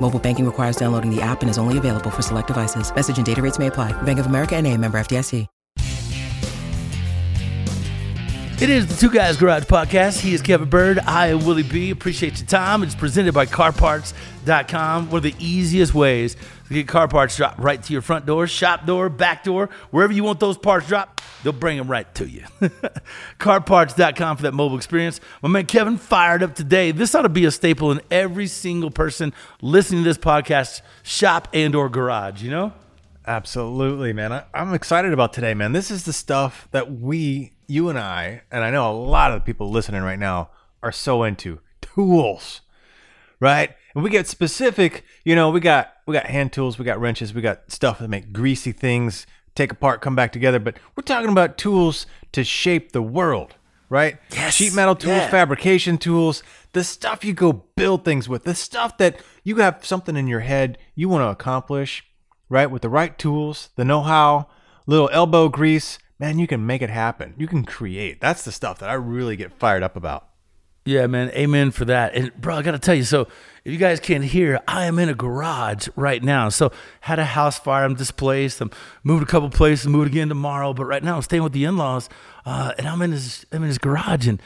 Mobile banking requires downloading the app and is only available for select devices. Message and data rates may apply. Bank of America and a member FDIC. It is the Two Guys Garage Podcast. He is Kevin Byrd. I am Willie B. Appreciate your time. It's presented by CarParts.com. One of the easiest ways to get car parts dropped right to your front door, shop door, back door, wherever you want those parts dropped, they'll bring them right to you. CarParts.com for that mobile experience. My man Kevin fired up today. This ought to be a staple in every single person listening to this podcast, shop and or garage, you know? Absolutely, man. I, I'm excited about today, man. This is the stuff that we, you and I, and I know a lot of people listening right now are so into tools, right? And we get specific, you know, we got we got hand tools, we got wrenches, we got stuff that make greasy things take apart, come back together. But we're talking about tools to shape the world, right? Yes, Sheet metal tools, yeah. fabrication tools, the stuff you go build things with, the stuff that you have something in your head you want to accomplish, right? With the right tools, the know how, little elbow grease, man, you can make it happen. You can create. That's the stuff that I really get fired up about. Yeah, man. Amen for that. And bro, I got to tell you, so if you guys can't hear, I am in a garage right now. So had a house fire. I'm displaced. I'm moved a couple places, moved again tomorrow. But right now I'm staying with the in-laws, uh, and I'm in his I'm in his garage, and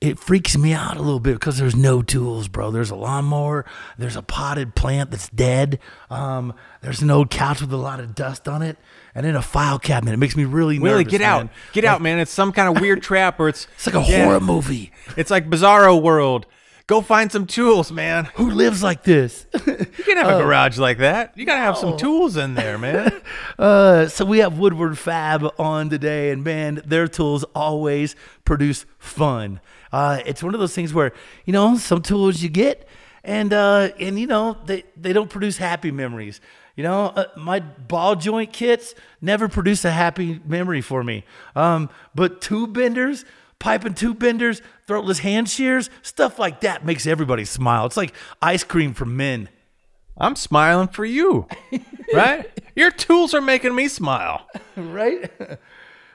it freaks me out a little bit because there's no tools, bro. There's a lawnmower. There's a potted plant that's dead. Um, there's an old couch with a lot of dust on it, and then a file cabinet. It makes me really Willie, nervous. get out. man. Get out, man. It's some kind of weird trap or it's It's like a Yeah. horror movie. It's like Bizarro World. Go find some tools, man. Who lives like this? You can have a garage like that. You gotta have some tools in there, man. Uh, so we have Woodward Fab on today, and man, their tools always produce fun. Uh, it's one of those things where you know some tools you get, and uh, and you know they they don't produce happy memories. You know, uh, my ball joint kits never produce a happy memory for me. Um, but tube benders, pipe and tube benders, throatless hand shears, stuff like that makes everybody smile. It's like ice cream for men. I'm smiling for you, right? Your tools are making me smile. right?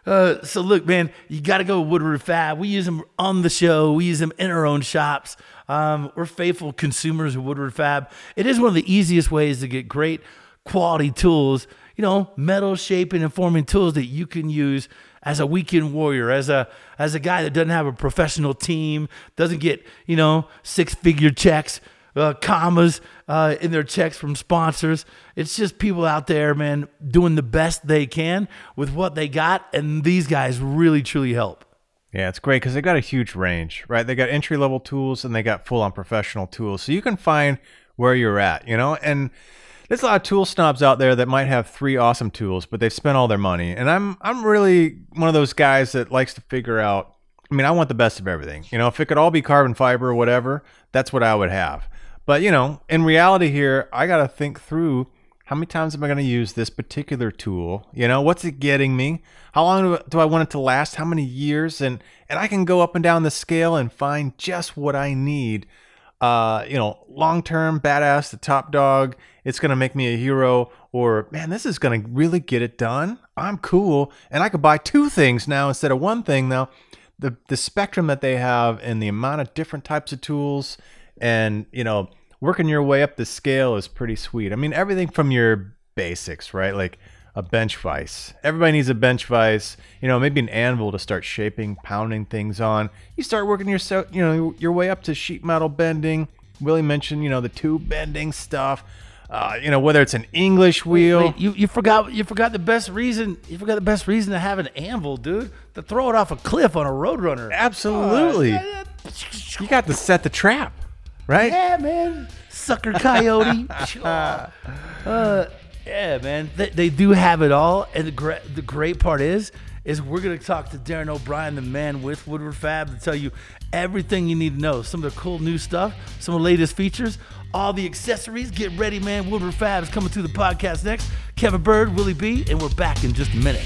Uh, so look, man, you got to go Woodward Fab. We use them on the show. We use them in our own shops. Um, we're faithful consumers of Woodward Fab. It is one of the easiest ways to get great quality tools. You know, metal shaping and forming tools that you can use as a weekend warrior, as a as a guy that doesn't have a professional team, doesn't get you know six figure checks uh, commas uh, in their checks from sponsors. It's just people out there, man, doing the best they can with what they got, and these guys really truly help. Yeah, it's great because they got a huge range, right? They got entry level tools and they got full on professional tools. So you can find where you're at, you know? And there's a lot of tool snobs out there that might have three awesome tools, but they've spent all their money. And I'm I'm really one of those guys that likes to figure out I mean, I want the best of everything. You know, if it could all be carbon fiber or whatever, that's what I would have. But, you know, in reality here, I got to think through how many times am I going to use this particular tool? You know, what's it getting me? How long do- I want it to last? How many years? And and I can go up and down the scale and find just what I need. Uh, you know, long term, badass, the top dog. It's going to make me a hero. or man, this is going to really get it done. I'm cool, and I could buy two things now instead of one thing now. The the spectrum that they have and the amount of different types of tools, and you know, working your way up the scale is pretty sweet. I mean, everything from your basics, right? Like a bench vise. Everybody needs a bench vise. You know, maybe an anvil to start shaping, pounding things on. You start working yourself, you know, your way up to sheet metal bending. Willie mentioned, you know, the tube bending stuff. Uh, you know, whether it's an English wheel. Wait, you, you forgot you forgot the best reason you forgot the best reason to have an anvil, dude. To throw it off a cliff on a roadrunner. Absolutely. Uh, you got to set the trap, right? yeah, man. Sucker coyote. uh, yeah, man. They, they do have it all, and the great the great part is is we're gonna talk to Darren O'Brien, the man with Woodward Fab, to tell you everything you need to know. Some of the cool new stuff, some of the latest features, all the accessories. Get ready, man. Woodward Fab is coming to the podcast next. Kevin Byrd, Willie B, and we're back in just a minute.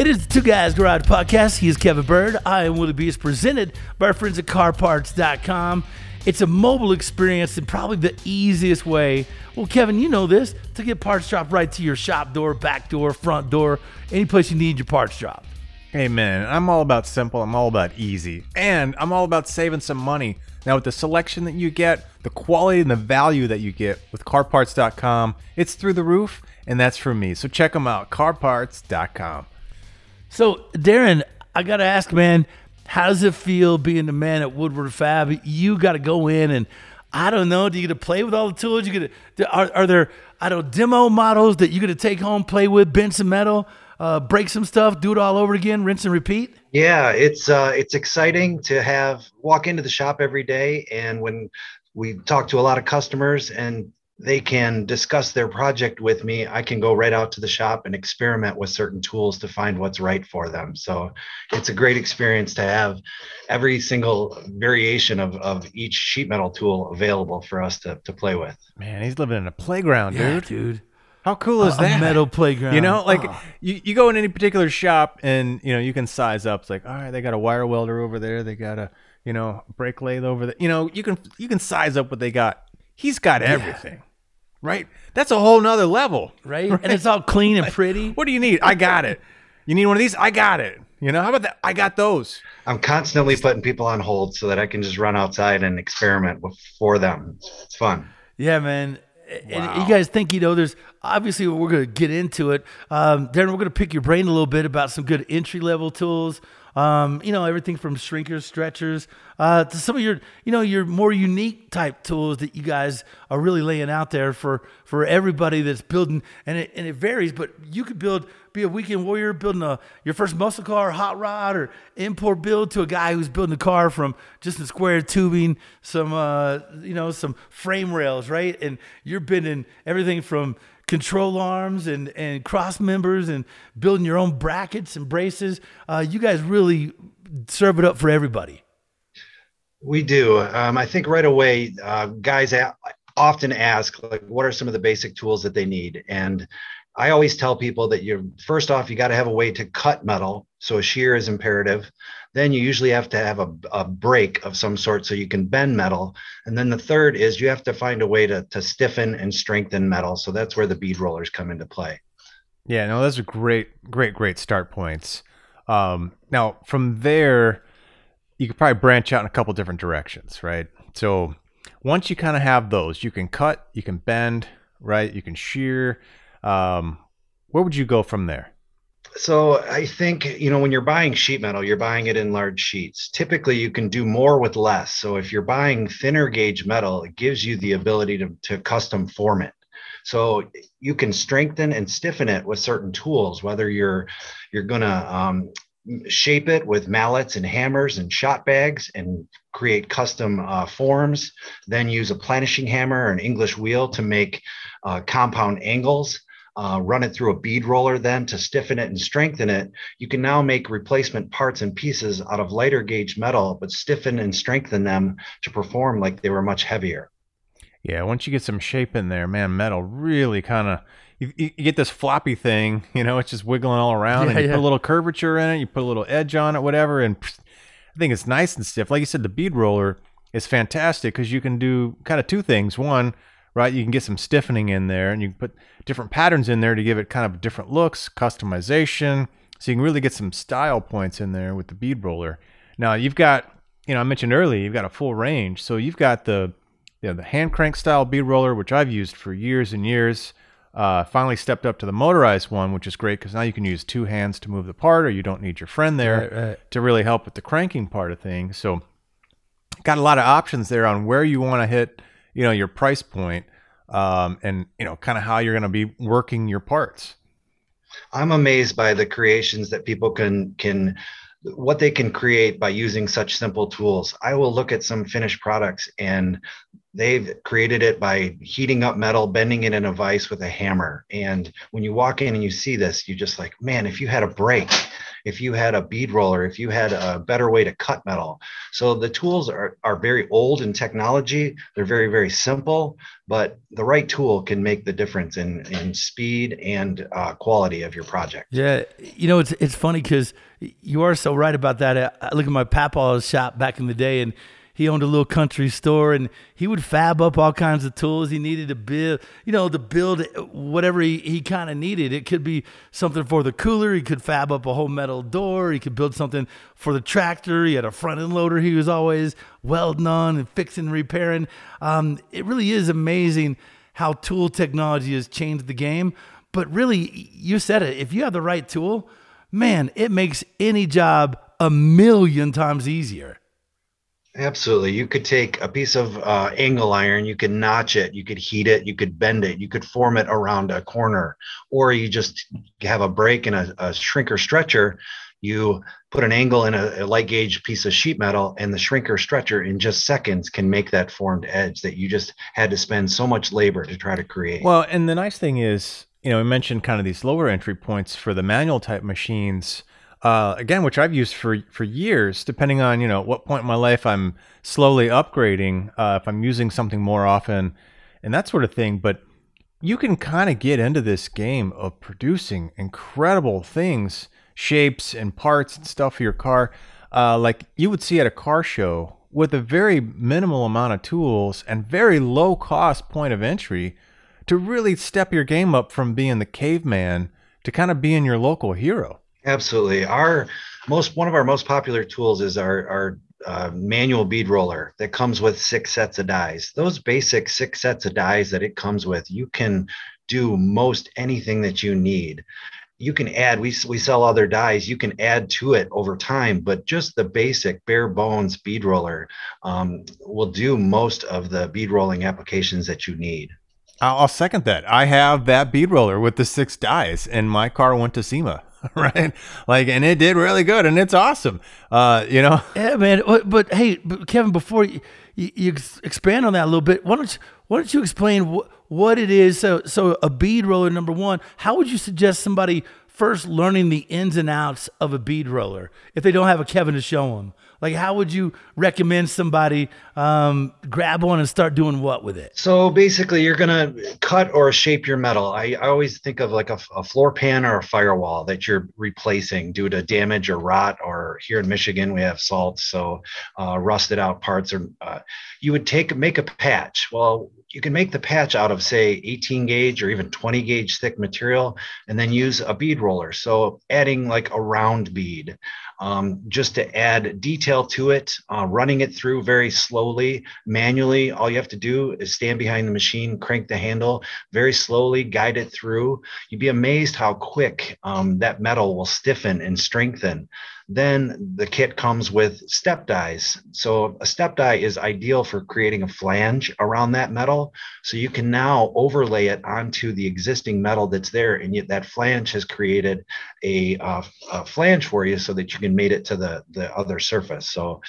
It is the Two Guys Garage Podcast. He is Kevin Byrd. I am Willie B. It's presented by our friends at CarParts.com. It's a mobile experience and probably the easiest way. Well, Kevin, you know this to get parts dropped right to your shop door, back door, front door, any place you need your parts dropped. Hey man, I'm all about simple. I'm all about easy, and I'm all about saving some money. Now, with the selection that you get, the quality and the value that you get with CarParts.com, it's through the roof, and that's for me. So check them out, CarParts.com. So, Darren, I got to ask, man, how does it feel being the man at Woodward Fab? You got to go in and I don't know. Do you get to play with all the tools? You get to, are, are there I don't demo models that you get to take home, play with, bend some metal, uh, break some stuff, do it all over again, rinse and repeat? Yeah, it's uh, it's exciting to have walk into the shop every day, and when we talk to a lot of customers and they can discuss their project with me. I can go right out to the shop and experiment with certain tools to find what's right for them. So it's a great experience to have every single variation of, of each sheet metal tool available for us to, to play with. Man, he's living in a playground, dude. Yeah, dude. How cool is A- a that? metal playground. You know, like Oh. you, you go in any particular shop and you know you can size up. It's like, all right, they got a wire welder over there. They got a you know brake lathe over there. You know, you can you can size up what they got. He's got everything, right? That's a whole nother level, Right? And it's all clean and pretty. What do you need? I got it. You need one of these? I got it. You know, how about that? I got those. I'm constantly putting people on hold so that I can just run outside and experiment with, for them. It's fun. Yeah, man. And Wow. you guys think, you know, there's obviously we're going to get into it. Um, Darren, we're going to pick your brain a little bit about some good entry level tools. Um, you know, everything from shrinkers, stretchers, uh, to some of your, you know, your more unique type tools that you guys are really laying out there for for everybody that's building. And it and it varies, but you could build be a weekend warrior building a your first muscle car, hot rod, or import build to a guy who's building a car from just a square tubing, some uh, you know, some frame rails, right? And you're bending everything from control arms and, and cross members and building your own brackets and braces. Uh, you guys really serve it up for everybody. We do. Um, I think right away, uh, guys often ask, like, what are some of the basic tools that they need? And I always tell people that you're first off, you got to have a way to cut metal. So a shear is imperative. Then you usually have to have a, a brake of some sort so you can bend metal. And then the third is you have to find a way to, to stiffen and strengthen metal. So that's where the bead rollers come into play. Yeah, no, those are great, great, great start points. Um, now, from there, you could probably branch out in a couple different directions, right? So, once you kind of have those, you can cut, you can bend, right? You can shear. Um, where would you go from there? So I think, you know, when you're buying sheet metal, you're buying it in large sheets. Typically, you can do more with less. So if you're buying thinner gauge metal, it gives you the ability to, to custom form it. So you can strengthen and stiffen it with certain tools, whether you're you're gonna um, shape it with mallets and hammers and shot bags and create custom uh, forms, then use a planishing hammer or an English wheel to make uh, compound angles. Uh, run it through a bead roller then to stiffen it and strengthen it. You can now make replacement parts and pieces out of lighter gauge metal, but stiffen and strengthen them to perform like they were much heavier. Yeah, once you get some shape in there, man, metal really kind of you, you, get this floppy thing, you know, it's just wiggling all around, yeah, and you yeah. put a little curvature in it, you put a little edge on it, whatever, and I think it's nice and stiff. Like you said, the bead roller is fantastic because you can do kind of two things. One, right, you can get some stiffening in there, and you can put different patterns in there to give it kind of different looks, customization, so you can really get some style points in there with the bead roller. Now you've got, you know, I mentioned earlier, you've got a full range, so you've got the you know, the hand crank style bead roller, which I've used for years and years. Uh, finally stepped up to the motorized one, which is great because now you can use two hands to move the part, or you don't need your friend there right, right. to really help with the cranking part of things. So, got a lot of options there on where you want to hit, you know, your price point, um, and you know, kind of how you're going to be working your parts. I'm amazed by the creations that people can can what they can create by using such simple tools. I will look at some finished products and they've created it by heating up metal bending it in a vise with a hammer. And when you walk in and you see this you're just like man if you had a brake if you had a bead roller if you had a better way to cut metal. So the tools are, are very old in technology. They're very very simple but the right tool can make the difference in in speed and uh, quality of your project. Yeah you know it's it's funny because you are so right about that. I look at my papa's shop back in the day and he owned a little country store and he would fab up all kinds of tools he needed to build, you know, to build whatever he, he kind of needed. It could be something for the cooler. He could fab up a whole metal door. He could build something for the tractor. He had a front end loader he was always welding on and fixing and repairing. Um, it really is amazing how tool technology has changed the game. But really, you said it. If you have the right tool, man, it makes any job a million times easier. Absolutely. You could take a piece of uh, angle iron, you could notch it, you could heat it, you could bend it, you could form it around a corner, or you just have a brake in a, a shrinker stretcher. You put an angle in a, a, light gauge piece of sheet metal, and the shrinker stretcher in just seconds can make that formed edge that you just had to spend so much labor to try to create. Well, and the nice thing is, you know, we mentioned kind of these lower entry points for the manual type machines uh, again, which I've used for for years, depending on you know what point in my life I'm slowly upgrading, uh, if I'm using something more often, and that sort of thing. But you can kind of get into this game of producing incredible things, shapes and parts and stuff for your car, uh, like you would see at a car show with a very minimal amount of tools and very low cost point of entry to really step your game up from being the caveman to kind of being your local hero. Absolutely. Our most one of our most popular tools is our our uh, manual bead roller that comes with six sets of dies. Those basic six sets of dies that it comes with, you can do most anything that you need. You can add. We we sell other dies. You can add to it over time, but just the basic bare bones bead roller um, will do most of the bead rolling applications that you need. I'll second that. I have that bead roller with the six dies, and my car went to SEMA. right? Like, and it did really good, and it's awesome. Uh, you know. Yeah, man. But, but hey, Kevin, before you, you, you, expand on that a little bit, why don't you, why don't you explain what what it is? So, so a bead roller, number one. How would you suggest somebody first learning the ins and outs of a bead roller if they don't have a Kevin to show them? Like, how would you recommend somebody um, grab one and start doing what with it? So basically, you're gonna cut or shape your metal. I, I always think of like a, a, floor pan or a firewall that you're replacing due to damage or rot. Or here in Michigan, we have salt, so uh, rusted out parts. Or uh, you would take make a patch. Well, you can make the patch out of say 18 gauge or even 20 gauge thick material and then use a bead roller so adding like a round bead um, just to add detail to it, uh, running it through very slowly, manually. All you have to do is stand behind the machine, crank the handle very slowly, guide it through. You'd be amazed how quick um, that metal will stiffen and strengthen. Then the kit comes with step dies. So a step die is ideal for creating a flange around that metal. So you can now overlay it onto the existing metal that's there, and yet that flange has created a, uh, a flange for you so that you can mate it to the the other surface. So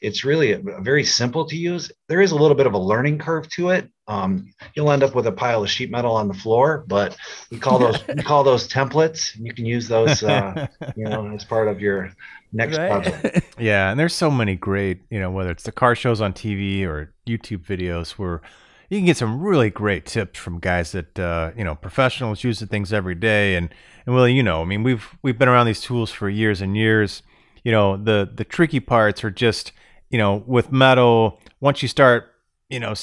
it's really a, a very simple to use. There is a little bit of a learning curve to it. Um, you'll end up with a pile of sheet metal on the floor, but we call those we call those templates. You can use those, uh, you know, as part of your next Right. project. Yeah, and there's so many great, you know, whether it's the car shows on TV or YouTube videos where you can get some really great tips from guys that uh, you know, professionals use the things every day and and Willie, you know, I mean, we've we've been around these tools for years and years. You know, the the tricky parts are just, you know, with metal, once you start, you know,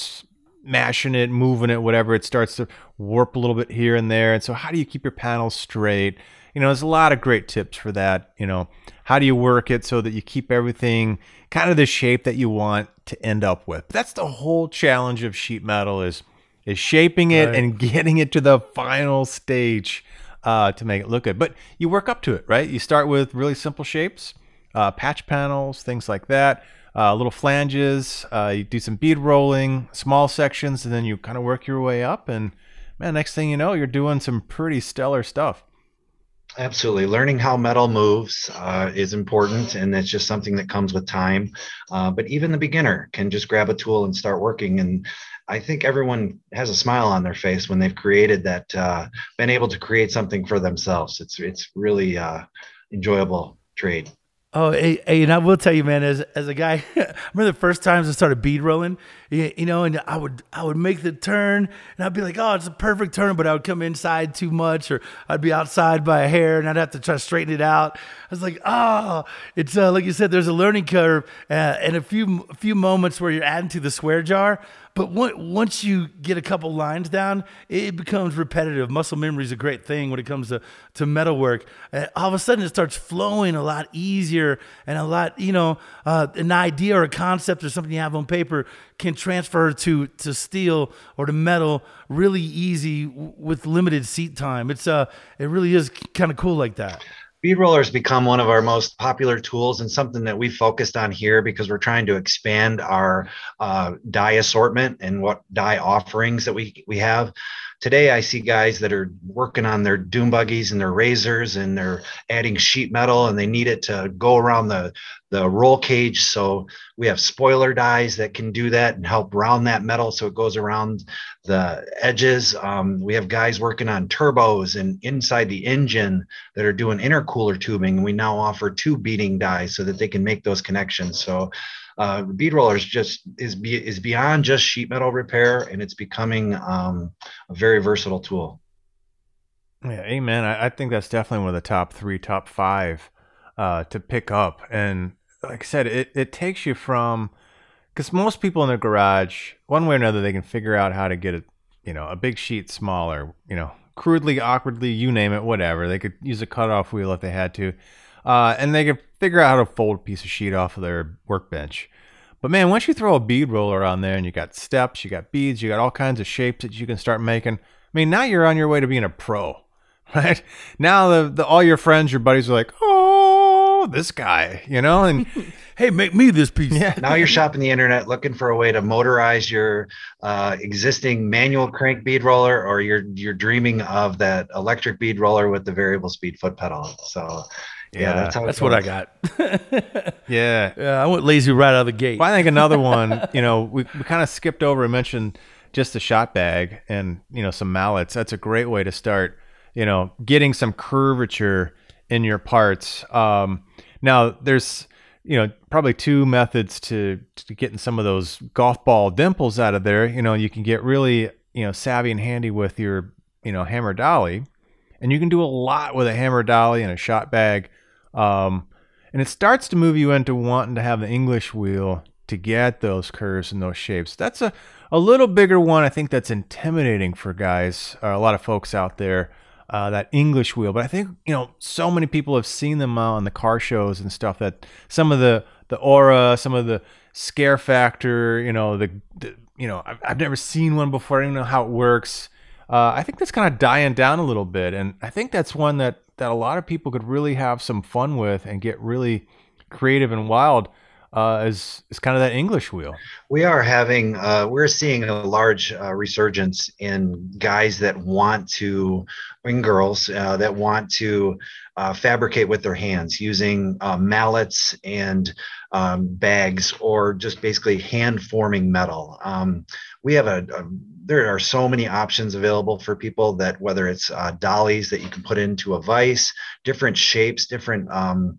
smashing it, moving it, whatever, it starts to warp a little bit here and there. And so how do you keep your panels straight? You know, there's a lot of great tips for that. You know, how do you work it so that you keep everything kind of the shape that you want to end up with? That's the whole challenge of sheet metal is is shaping it Right. and getting it to the final stage uh, to make it look good. But you work up to it, right? You start with really simple shapes, uh, patch panels, things like that, uh, little flanges. Uh, you do some bead rolling, small sections, and then you kind of work your way up. And man, next thing you know, you're doing some pretty stellar stuff. Absolutely. Learning how metal moves uh, is important, and it's just something that comes with time. Uh, but even the beginner can just grab a tool and start working. And I think everyone has a smile on their face when they've created that, uh, been able to create something for themselves. It's it's really uh, enjoyable trade. Oh, hey, hey, and I will tell you, man, as as a guy, I remember the first times I started bead rolling, you, know, and I would I would make the turn, and I'd be like, oh, it's a perfect turn, but I would come inside too much, or I'd be outside by a hair, and I'd have to try to straighten it out. I was like, oh, it's uh, like you said, there's a learning curve, uh, and a few a few moments where you're adding to the swear jar. But on- once you get a couple lines down, it becomes repetitive. Muscle memory is a great thing when it comes to, to metal work. All of a sudden, it starts flowing a lot easier and a lot, you know, uh, an idea or a concept or something you have on paper can transfer to, to steel or to metal really easy with limited seat time. It's uh, it really is kind of cool like that. Bead rollers become one of our most popular tools and something that we focused on here because we're trying to expand our uh, die assortment and what die offerings that we we have. Today, I see guys that are working on their dune buggies and their razors, and they're adding sheet metal, and they need it to go around the the roll cage. So we have spoiler dies that can do that and help round that metal so it goes around the edges. Um, we have guys working on turbos and inside the engine that are doing intercooler tubing. We now offer two beading dies so that they can make those connections. So uh, bead rollers just is be, is beyond just sheet metal repair, and it's becoming um, a very versatile tool. Yeah, amen. I, I think that's definitely one of the top three, top five uh, to pick up. And like I said, it, it takes you from because most people in their garage, one way or another, they can figure out how to get a you know a big sheet smaller. You know, crudely, awkwardly, you name it, whatever. They could use a cutoff wheel if they had to, uh, and they could figure out how to fold a piece of sheet off of their workbench. But man, once you throw a bead roller on there and you got steps, you got beads, you got all kinds of shapes that you can start making. I mean, now you're on your way to being a pro, right? Now the, the all your friends, your buddies are like, oh, this guy, you know, and Hey, make me this piece. yeah, Now you're shopping the internet looking for a way to motorize your uh, existing manual crank bead roller, or you're you're dreaming of that electric bead roller with the variable speed foot pedal. So yeah, Yeah, that's how That's what I got. yeah. yeah, I went lazy right out of the gate. Well, I think another one, you know, we, we kind of skipped over and mentioned just the shot bag and, you know, some mallets. That's a great way to start, you know, getting some curvature in your parts. Um, now, there's, you know, probably two methods to, to getting some of those golf ball dimples out of there. You know, you can get really, you know, savvy and handy with your, you know, hammer dolly. And you can do a lot with a hammer dolly and a shot bag. Um, and it starts to move you into wanting to have the English wheel to get those curves and those shapes. That's a, a little bigger one. I think that's intimidating for guys, or a lot of folks out there, uh, that English wheel. But I think, you know, so many people have seen them uh, on the car shows and stuff that some of the, the aura, some of the scare factor, you know, the, the you know, I've, I've never seen one before. I don't know how it works. Uh, I think that's kind of dying down a little bit. And I think that's one that that a lot of people could really have some fun with and get really creative and wild uh, is is kind of that English wheel. We are having, uh, we're seeing a large uh, resurgence in guys that want to, and girls uh, that want to uh, fabricate with their hands using uh, mallets and um, bags or just basically hand forming metal. Um, we have a, a, there are so many options available for people that whether it's dollies that you can put into a vise, different shapes, different. Um,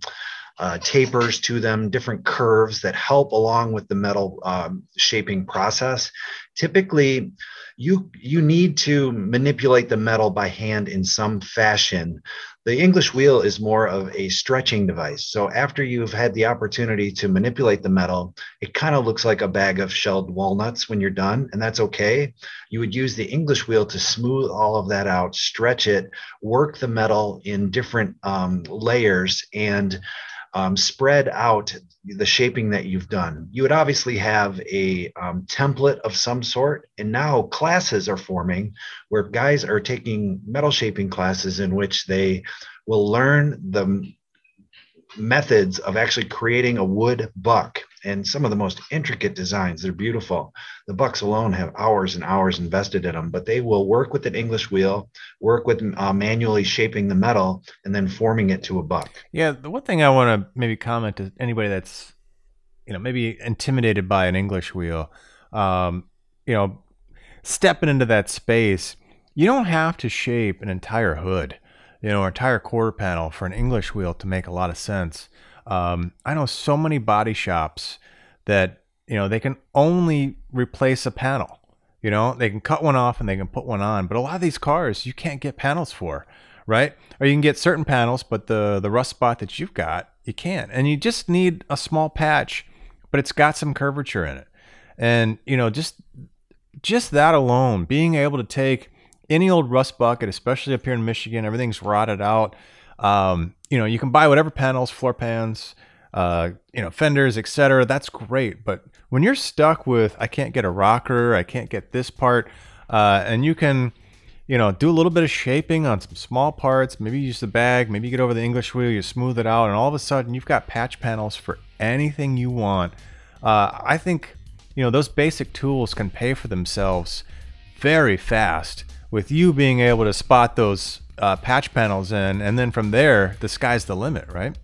uh, tapers to them, different curves that help along with the metal um, shaping process. Typically, you you need to manipulate the metal by hand in some fashion. The English wheel is more of a stretching device. So after you've had the opportunity to manipulate the metal, it kind of looks like a bag of shelled walnuts when you're done, and that's okay. You would use the English wheel to smooth all of that out, stretch it, work the metal in different um, layers, and um, spread out the shaping that you've done. You would obviously have a um, template of some sort, and now classes are forming where guys are taking metal shaping classes in which they will learn the methods of actually creating a wood buck and some of the most intricate designs. They're beautiful. The bucks alone have hours and hours invested in them, but they will work with an English wheel, work with uh, manually shaping the metal, and then forming it to a buck. Yeah, the one thing I want to maybe comment to anybody that's, you know, maybe intimidated by an English wheel, um, you know, stepping into that space, you don't have to shape an entire hood you know, or entire quarter panel for an English wheel to make a lot of sense. Um, I know so many body shops that you know they can only replace a panel. You know, they can cut one off and they can put one on, but a lot of these cars you can't get panels for, right? Or you can get certain panels, but the the rust spot that you've got you can't, and you just need a small patch, but it's got some curvature in it, and you know just just that alone, being able to take any old rust bucket, especially up here in Michigan, everything's rotted out. Um, you know, you can buy whatever panels, floor pans, uh, you know, fenders, etc. That's great. But when you're stuck with, I can't get a rocker, I can't get this part, uh, and you can, you know, do a little bit of shaping on some small parts. Maybe use the bag, maybe you get over the English wheel, you smooth it out, and all of a sudden you've got patch panels for anything you want. Uh, I think, you know, those basic tools can pay for themselves very fast with you being able to spot those uh, patch panels in, and then from there, the sky's the limit, right?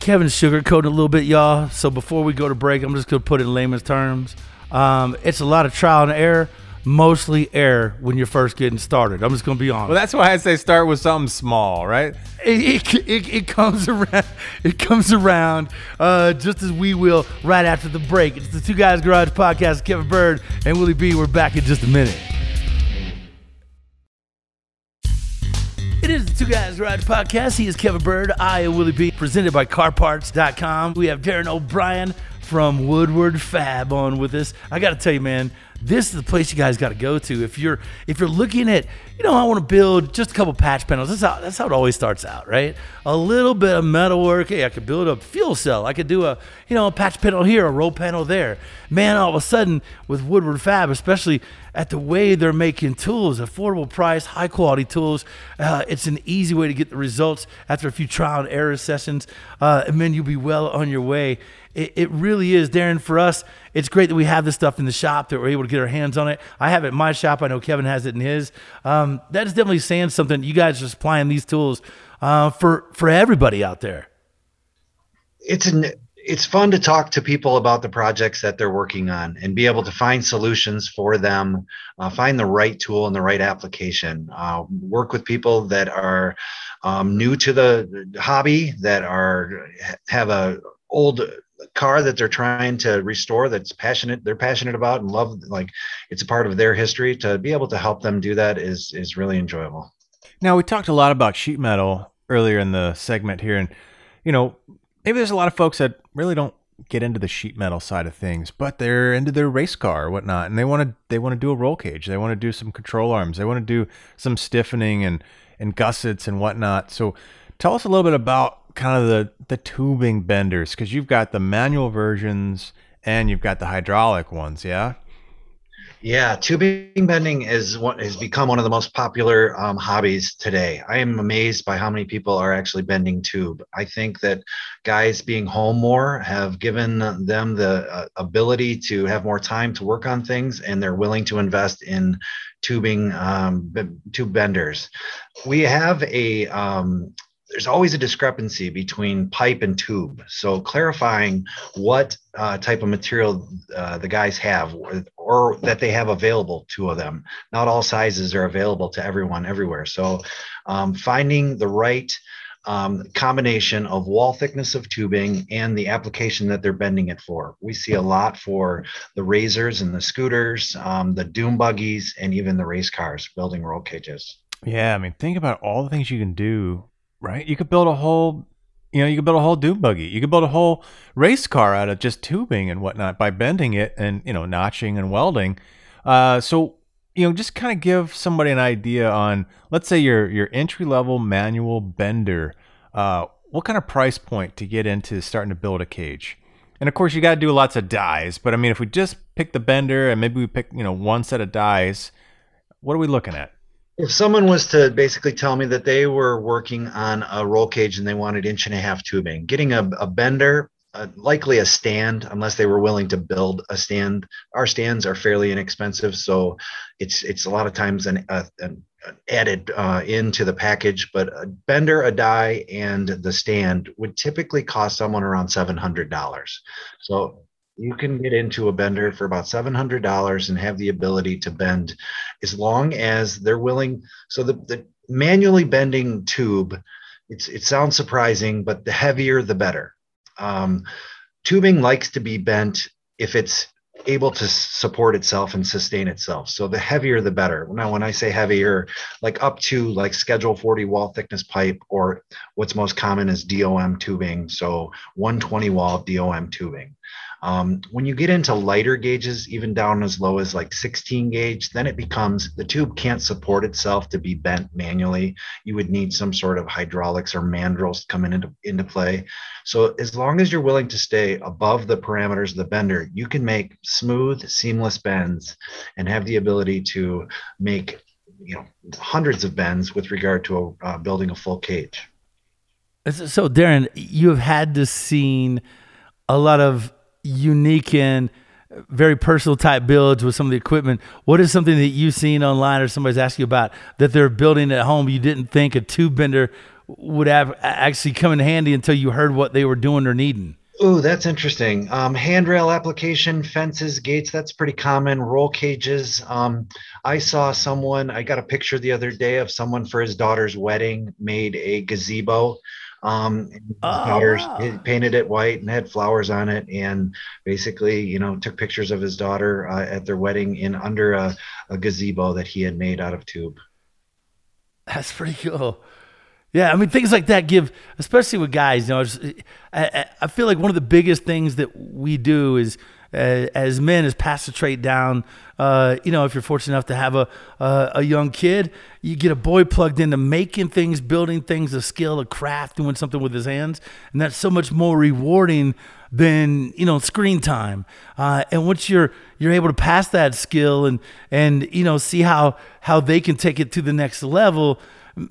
Kevin's sugarcoating a little bit, y'all. So before we go to break, I'm just going to put it in layman's terms. Um, it's a lot of trial and error, mostly error when you're first getting started. I'm just going to be honest. Well, that's why I say start with something small, right? It, it, it, it comes around. It comes around uh, just as we will right after the break. It's the Two Guys Garage Podcast. Kevin Byrd and Willie B. We're back in just a minute. It is the Two Guys Garage Podcast. He is Kevin Byrd. I am Willie B. Presented by CarParts.com. We have Darren O'Brien from Woodward Fab on with us. I got to tell you, man, this is the place you guys got to go to if you're if you're looking at you know I want to build just a couple patch panels. That's how that's how it always starts out, right? A little bit of metal work. Hey, I could build a fuel cell. I could do a you know a patch panel here, a roll panel there. Man, all of a sudden with Woodward Fab, especially at the way they're making tools, affordable price, high quality tools, uh, it's an easy way to get the results after a few trial and error sessions, uh, and then you'll be well on your way it, it really is, Darren. For us, it's great that we have this stuff in the shop that we're able to get our hands on it. I have it in my shop. I know Kevin has it in his. Um, that is definitely saying something. You guys are supplying these tools uh, for for everybody out there. It's an it's fun to talk to people about the projects that they're working on and be able to find solutions for them, uh, find the right tool and the right application. Uh, work with people that are um, new to the hobby, that are have a old car that they're trying to restore that's passionate they're passionate about and love like it's a part of their history to be able to help them do that is is really enjoyable now we talked a lot about sheet metal earlier in the segment here and you know maybe there's a lot of folks that really don't get into the sheet metal side of things but they're into their race car or whatnot and they want to they want to do a roll cage. They want to do some control arms. They want to do some stiffening and and gussets and whatnot. So tell us a little bit about kind of the the tubing benders because you've got the manual versions and you've got the hydraulic ones, yeah. Yeah, tubing bending is what has become one of the most popular um, hobbies today. I am amazed by how many people are actually bending tube. I think that guys being home more have given them the uh, ability to have more time to work on things, and they're willing to invest in tubing um, tube benders. We have a um, there's always a discrepancy between pipe and tube. So clarifying what uh, type of material uh, the guys have or, or, that they have available to them. Not all sizes are available to everyone everywhere. So um, finding the right um, combination of wall thickness of tubing and the application that they're bending it for. We see a lot for the razors and the scooters, um, the dune buggies, and even the race cars building roll cages. Yeah, I mean, think about all the things you can do right? You could build a whole, you know, you could build a whole dune buggy. You could build a whole race car out of just tubing and whatnot by bending it and you know notching and welding. Uh, so you know, just kind of give somebody an idea on, let's say your your entry level manual bender. Uh, what kind of price point to get into starting to build a cage? And of course, you got to do lots of dies. But I mean, if we just pick the bender and maybe we pick, you know, one set of dies, what are we looking at? If someone was to basically tell me that they were working on a roll cage and they wanted inch and a half tubing, getting a, a bender, uh, likely a stand, unless they were willing to build a stand. Our stands are fairly inexpensive, so it's it's a lot of times an, an added uh, into the package. But a bender, a die, and the stand would typically cost someone around seven hundred dollars. So you can get into a bender for about $700 and have the ability to bend as long as they're willing. So the, the manually bending tube, it's, it sounds surprising, but the heavier, the better. Um, tubing likes to be bent if it's able to support itself and sustain itself. So the heavier, the better. Now, when I say heavier, like up to like schedule 40 wall thickness pipe, or what's most common is DOM tubing. So 120 wall DOM tubing. Um, when you get into lighter gauges, even down as low as like 16 gauge, then it becomes the tube can't support itself to be bent manually. You would need some sort of hydraulics or mandrels coming into, into play. So as long as you're willing to stay above the parameters of the bender, you can make smooth, seamless bends and have the ability to make you know hundreds of bends with regard to a, uh, building a full cage. So Darren, you have had to seen a lot of unique and very personal type builds with some of the equipment. What is something that you've seen online or somebody's asked you about that they're building at home you didn't think a tube bender would have actually come in handy until you heard what they were doing or needing? Oh, that's interesting. Um, handrail application, fences, gates, that's pretty common. Roll cages. Um, I saw someone, I got a picture the other day of someone for his daughter's wedding made a gazebo um, oh, wow. painted it white and had flowers on it, and basically, you know, took pictures of his daughter uh, at their wedding in under a, a gazebo that he had made out of tube. That's pretty cool. Yeah, I mean things like that give, especially with guys. You know, I, I feel like one of the biggest things that we do is as men is pass the trait down. Uh, you know, if you're fortunate enough to have a, a, a young kid, you get a boy plugged into making things, building things, a skill, a craft, doing something with his hands, and that's so much more rewarding than you know screen time. Uh, and once you're you're able to pass that skill and and you know see how how they can take it to the next level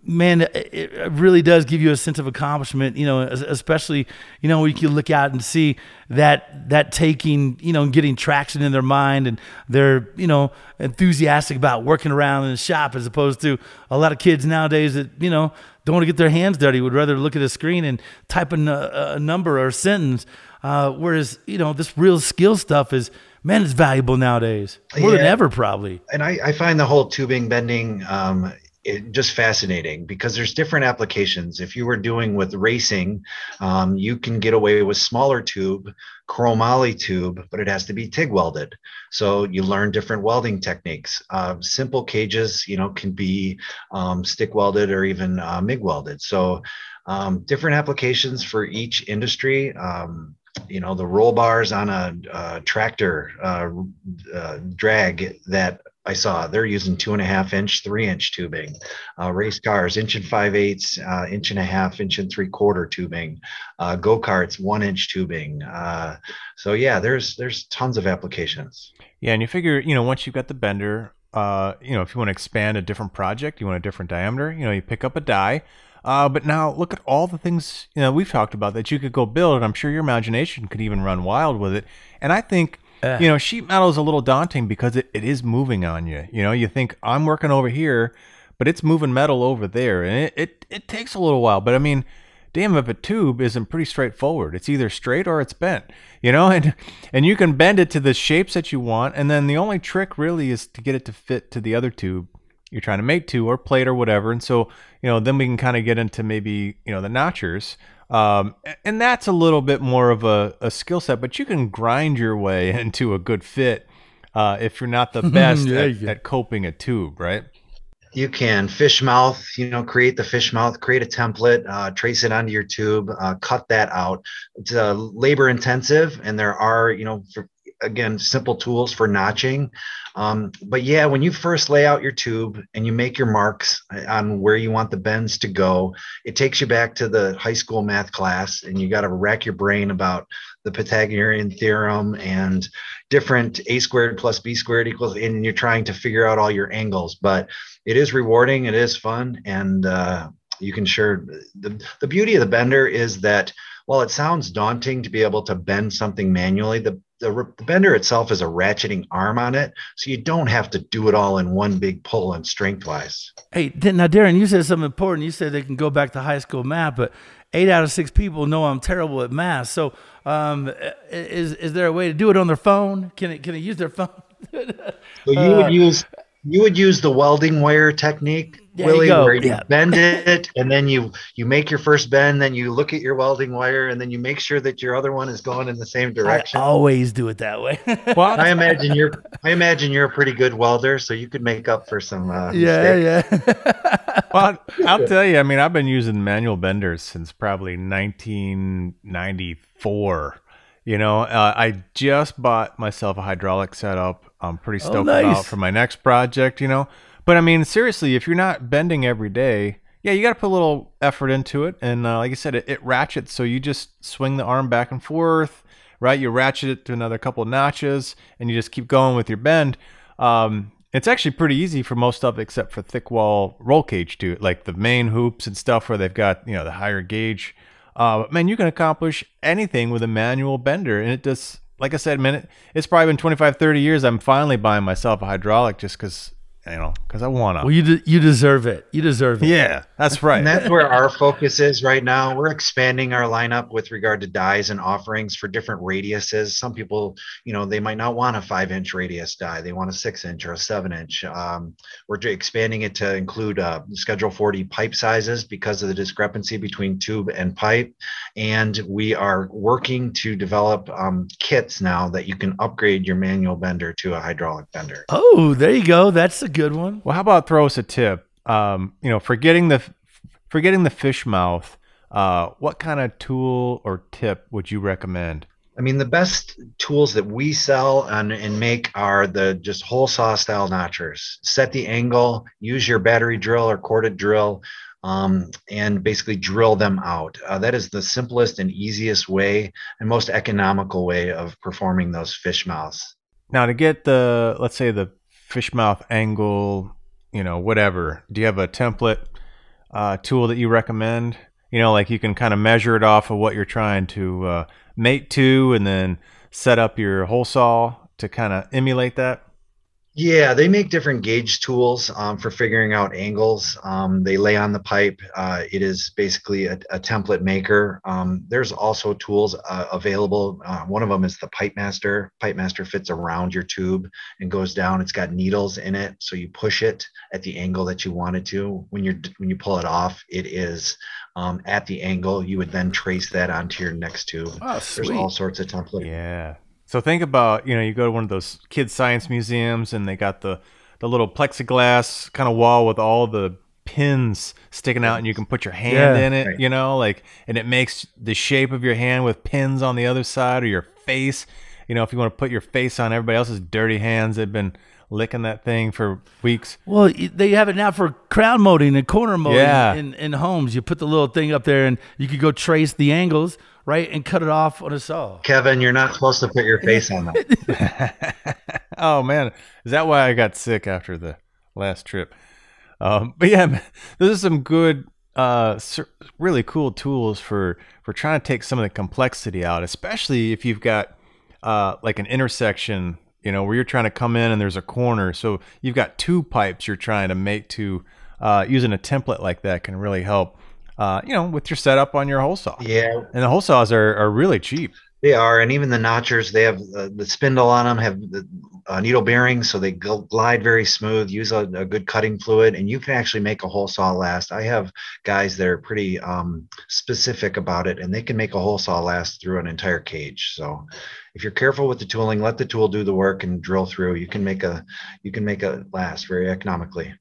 man, it really does give you a sense of accomplishment, you know, especially, you know, you can look out and see that, that taking, you know, getting traction in their mind and they're, you know, enthusiastic about working around in the shop as opposed to a lot of kids nowadays that, you know, don't want to get their hands dirty, would rather look at a screen and type in a, a number or a sentence. Uh, whereas, you know, this real skill stuff is, man, it's valuable nowadays more yeah. than ever, probably. And I, I, find the whole tubing bending um, it, just fascinating because there's different applications. If you were doing with racing, um, you can get away with smaller tube, chromoly tube, but it has to be TIG welded. So you learn different welding techniques. Uh, simple cages, you know, can be um, stick welded or even uh, MIG welded. So um, different applications for each industry. Um, you know the roll bars on a, a tractor uh, uh, drag that I saw they're using two and a half inch, three inch tubing. Uh, race cars, inch and five eighths, uh, inch and a half, inch and three quarter tubing. Uh, Go karts, one inch tubing. Uh, so yeah, there's there's tons of applications. Yeah, and you figure, you know, once you've got the bender, uh, you know, if you want to expand a different project, you want a different diameter, you know, you pick up a die. Uh, but now look at all the things you know we've talked about that you could go build, and I'm sure your imagination could even run wild with it. And I think uh. you know sheet metal is a little daunting because it, it is moving on you. You know, you think I'm working over here, but it's moving metal over there, and it, it, it takes a little while. But I mean, damn if a tube isn't pretty straightforward. It's either straight or it's bent, you know, and and you can bend it to the shapes that you want, and then the only trick really is to get it to fit to the other tube you're trying to make to or plate or whatever. And so, you know, then we can kind of get into maybe, you know, the notchers. Um, and that's a little bit more of a, a skill set, but you can grind your way into a good fit uh, if you're not the best yeah, at, at coping a tube, right? You can fish mouth, you know, create the fish mouth, create a template, uh, trace it onto your tube, uh, cut that out. It's uh, labor intensive, and there are, you know, for, again, simple tools for notching. Um, but yeah, when you first lay out your tube and you make your marks on where you want the bends to go, it takes you back to the high school math class and you got to rack your brain about the Pythagorean theorem and different a squared plus b squared equals, and you're trying to figure out all your angles. But it is rewarding, it is fun, and uh, you can sure the, the beauty of the bender is that while it sounds daunting to be able to bend something manually, the the, the bender itself is a ratcheting arm on it, so you don't have to do it all in one big pull and strength wise. Hey, now Darren, you said something important. You said they can go back to high school math, but eight out of six people know I'm terrible at math. So, um, is is there a way to do it on their phone? Can it can it use their phone? so you would uh, use you would use the welding wire technique there Willie, you where you yeah. bend it and then you you make your first bend, then you look at your welding wire, and then you make sure that your other one is going in the same direction. I always do it that way. well, I imagine you're I imagine you're a pretty good welder, so you could make up for some. Uh, yeah, mistakes. yeah. well, I'll tell you. I mean, I've been using manual benders since probably 1994. You know, uh, I just bought myself a hydraulic setup. I'm pretty oh, stoked oh, nice. about for my next project. You know. But I mean, seriously, if you're not bending every day, yeah, you got to put a little effort into it. And uh, like I said, it, it, ratchets, so you just swing the arm back and forth, right? You ratchet it to another couple of notches, and you just keep going with your bend. Um, it's actually pretty easy for most of it, except for thick wall roll cage too, like the main hoops and stuff where they've got you know the higher gauge. Uh, man, you can accomplish anything with a manual bender, and it just like I said, man, it, it's probably been 25, 30 years. I'm finally buying myself a hydraulic just because you know, because I want to. Well, you de- you deserve it. You deserve it. Yeah, that's right. And that's where our focus is right now. We're expanding our lineup with regard to dies and offerings for different radiuses. Some people, you know, they might not want a five inch radius die; they want a six inch or a seven inch. Um, we're expanding it to include uh, Schedule 40 pipe sizes because of the discrepancy between tube and pipe, and we are working to develop um, kits now that you can upgrade your manual bender to a hydraulic bender. Oh, there you go. That's a good one. Well, how about throw us a tip? Um, you know, forgetting the forgetting the fish mouth. Uh, what kind of tool or tip would you recommend? I mean, the best tools that we sell and, and make are the just hole saw style notchers. Set the angle, use your battery drill or corded drill, um, and basically drill them out. Uh, that is the simplest and easiest way and most economical way of performing those fish mouths. Now, to get the, let's say, the fish mouth angle, you know, whatever. Do you have a template uh, tool that you recommend? You know, like you can kind of measure it off of what you're trying to uh, mate to, and then set up your hole saw to kind of emulate that. Yeah, they make different gauge tools um, for figuring out angles. Um, they lay on the pipe. Uh, it is basically a, a template maker. Um, there's also tools uh, available. Uh, one of them is the Pipe Master. Pipe Master fits around your tube and goes down. It's got needles in it, so you push it at the angle that you want it to. When you're when you pull it off, it is um, at the angle. You would then trace that onto your next tube. Oh, There's all sorts of templates. Yeah. So think about, you know, you go to one of those kids science museums and they got the the little plexiglass kind of wall with all the pins sticking out and you can put your hand yeah, in it, right. you know, like and it makes the shape of your hand with pins on the other side or your face. You know, if you want to put your face on everybody else's dirty hands, they've been licking that thing for weeks. Well, y- they have it now for crown molding and corner molding Yeah. in, in homes. You put the little thing up there and you could go trace the angles, right, and cut it off on a saw. Kevin, you're not supposed to put your face on that. oh man, is that why I got sick after the last trip? Um, but yeah, man, those are some good, uh, really cool tools for for trying to take some of the complexity out, especially if you've got uh, like an intersection, you know, where you're trying to come in and there's a corner. So you've got two pipes you're trying to make to uh, using a template like that can really help. Uh, you know, with your setup on your hole saw. Yeah, And the hole saws are, are really cheap. They are, and even the notchers, they have uh, the spindle on them, have the uh, needle bearings, so they gl- glide very smooth. Use a, a good cutting fluid, and you can actually make a hole saw last. I have guys that are pretty um, specific about it, and they can make a hole saw last through an entire cage. So, if you're careful with the tooling, let the tool do the work and drill through. You can make a you can make a last very economically.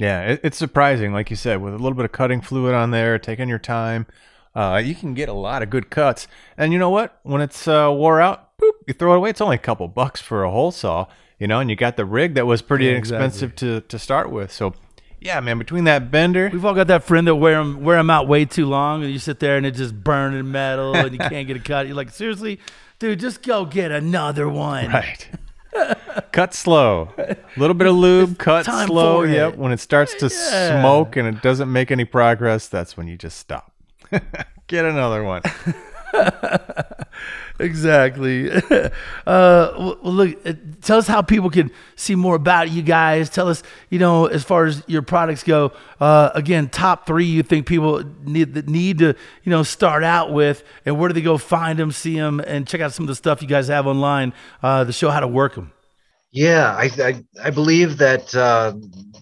Yeah, it, it's surprising, like you said, with a little bit of cutting fluid on there, taking your time, uh, you can get a lot of good cuts. And you know what? When it's uh, wore out, boop, you throw it away. It's only a couple bucks for a hole saw, you know, and you got the rig that was pretty Yeah, inexpensive to, to start with. So, yeah, man, between that bender, We've all got that friend that wear them wear them out way too long, and you sit there and it's just burning metal, and you can't get a cut. You're like, seriously, dude, just go get another one. right. cut slow. A little bit of lube, cut time slow. for it. Yep. When it starts to Yeah. smoke and it doesn't make any progress, that's when you just stop. Get another one. Exactly. uh, well, look, uh, tell us how people can see more about you guys. Tell us, you know, as far as your products go. Uh, again, top three you think people need need to, you know, start out with, and where do they go find them, see them, and check out some of the stuff you guys have online uh, to show how to work them. Yeah, I I, I believe that uh,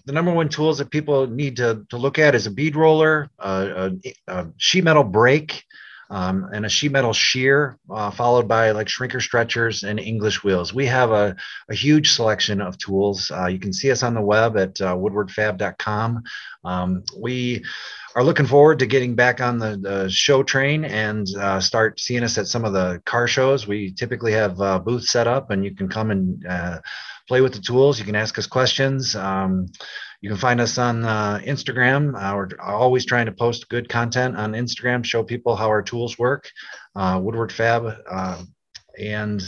the number one tools that people need to, to look at is a bead roller, uh, a, a sheet metal brake, um, and a sheet metal shear, uh, followed by like shrinker stretchers and English wheels. We have a, a huge selection of tools. Uh, you can see us on the web at uh, woodwardfab.com. Um, we are looking forward to getting back on the, the show train and uh, start seeing us at some of the car shows. We typically have uh, booths set up, and you can come and uh, play with the tools. You can ask us questions. Um, you can find us on uh, Instagram. Uh, we're always trying to post good content on Instagram, show people how our tools work. Uh, Woodward Fab, uh, and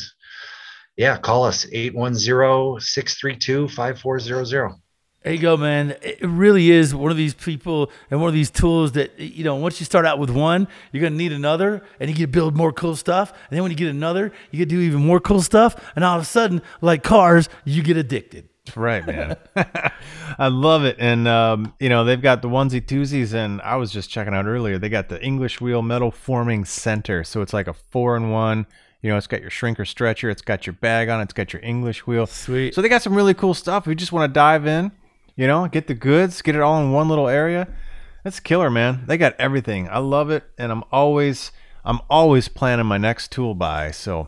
yeah, call us 810-632-5400. There you go, man. It really is one of these people and one of these tools that you know. Once you start out with one, you're gonna need another, and you get to build more cool stuff. And then when you get another, you get to do even more cool stuff. And all of a sudden, like cars, you get addicted. Right, man. I love it. And, um, you know, they've got the onesie twosies, and I was just checking out earlier. They got the English wheel metal forming center. So it's like a four in one. You know, it's got your shrinker stretcher, it's got your bag on, it, it's got your English wheel. Sweet. So they got some really cool stuff. If you just want to dive in, you know, get the goods, get it all in one little area. That's killer, man. They got everything. I love it, and I'm always, I'm always planning my next tool buy. So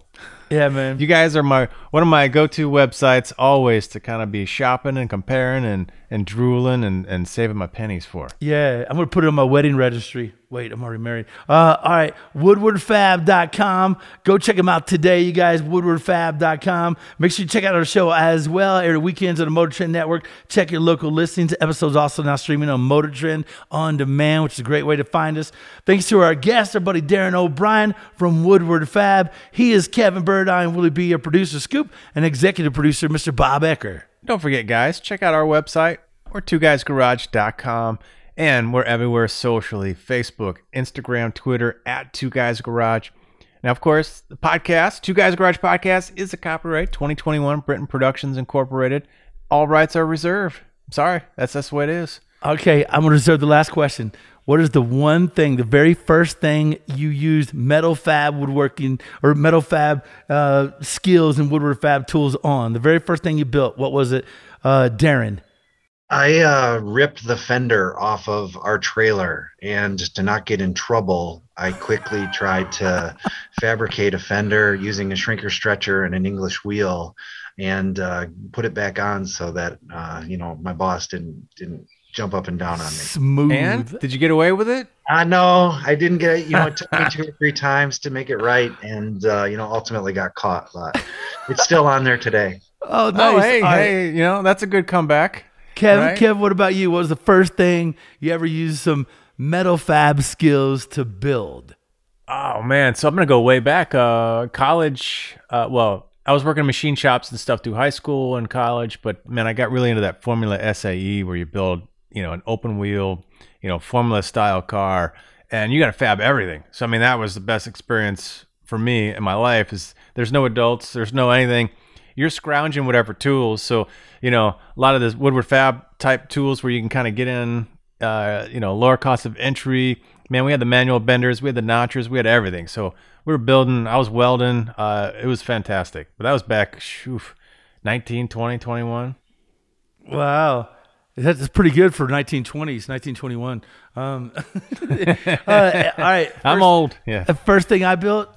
Yeah, man. you guys are my one of my go-to websites always to kind of be shopping and comparing and and drooling and and saving my pennies for. Yeah, I'm gonna put it on my wedding registry. Wait, I'm already married. Uh, all right, woodwardfab.com. Go check them out today, you guys. Woodwardfab.com. Make sure you check out our show as well. Every weekends on the Motor Trend Network. Check your local listings. Episodes also now streaming on Motor Trend on demand, which is a great way to find us. Thanks to our guest, our buddy Darren O'Brien from Woodward Fab. He is Kevin Byrd and, Willie B, our producer Scoop, and executive producer Mr. Bob Ecker. Don't forget, guys, check out our website or twoguysgarage.com. And we're everywhere socially Facebook, Instagram, Twitter, at Two Guys Garage. Now, of course, the podcast, Two Guys Garage Podcast, is a copyright 2021 Britain Productions Incorporated. All rights are reserved. I'm sorry, that's that's the way it is. Okay, I'm gonna reserve the last question. What is the one thing, the very first thing you used metal fab woodworking or metal fab uh, skills and woodward fab tools on? The very first thing you built, what was it, uh, Darren? I uh, ripped the fender off of our trailer, and to not get in trouble, I quickly tried to fabricate a fender using a shrinker stretcher and an English wheel, and uh, put it back on so that uh, you know my boss didn't didn't jump up and down on me. Smooth. And did you get away with it? I know I didn't get it. You know, it took me two or three times to make it right, and uh, you know, ultimately got caught. But it's still on there today. Oh, nice. Oh, hey, All right. hey, you know that's a good comeback. Kev, right? Kev, what about you? What was the first thing you ever used some metal fab skills to build? Oh man, so I'm gonna go way back. Uh, college. Uh, well, I was working in machine shops and stuff through high school and college, but man, I got really into that Formula SAE where you build, you know, an open wheel, you know, Formula style car, and you got to fab everything. So I mean, that was the best experience for me in my life. Is there's no adults, there's no anything. You're scrounging whatever tools. So you know, a lot of this Woodward Fab type tools where you can kind of get in, uh, you know, lower cost of entry. Man, we had the manual benders, we had the notchers, we had everything. So we were building. I was welding. Uh, it was fantastic. But that was back, shoo, 19, 20, 21. Wow. That's pretty good for 1920s, 1921. Um, uh, all right. I'm old. Yeah. The first thing I built,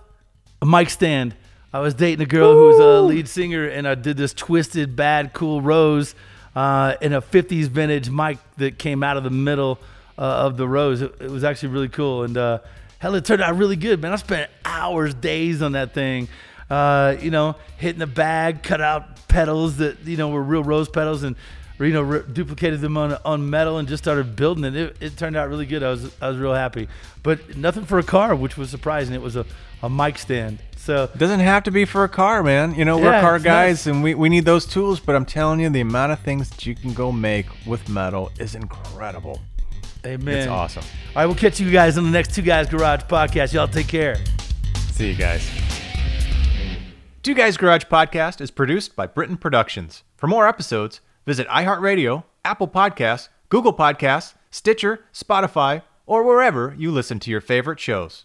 a mic stand. I was dating a girl who's a lead singer, and I did this twisted, bad, cool rose uh, in a 50s vintage mic that came out of the middle uh, of the rose. It, it was actually really cool, and uh, hell, it turned out really good, man. I spent hours, days on that thing. Uh, you know, hitting the bag, cut out pedals that you know were real rose pedals, and you know re- duplicated them on on metal, and just started building it. It, it turned out really good. I was I was real happy, but nothing for a car, which was surprising. It was a, a mic stand. So Doesn't have to be for a car, man. You know, we're car guys and we, we need those tools, but I'm telling you, the amount of things that you can go make with metal is incredible. Amen. It's awesome. All right, we'll catch you guys on the next Two Guys Garage podcast. Y'all take care. See you guys. Two Guys Garage Podcast is produced by Britain Productions. For more episodes, visit iHeartRadio, Apple Podcasts, Google Podcasts, Stitcher, Spotify, or wherever you listen to your favorite shows.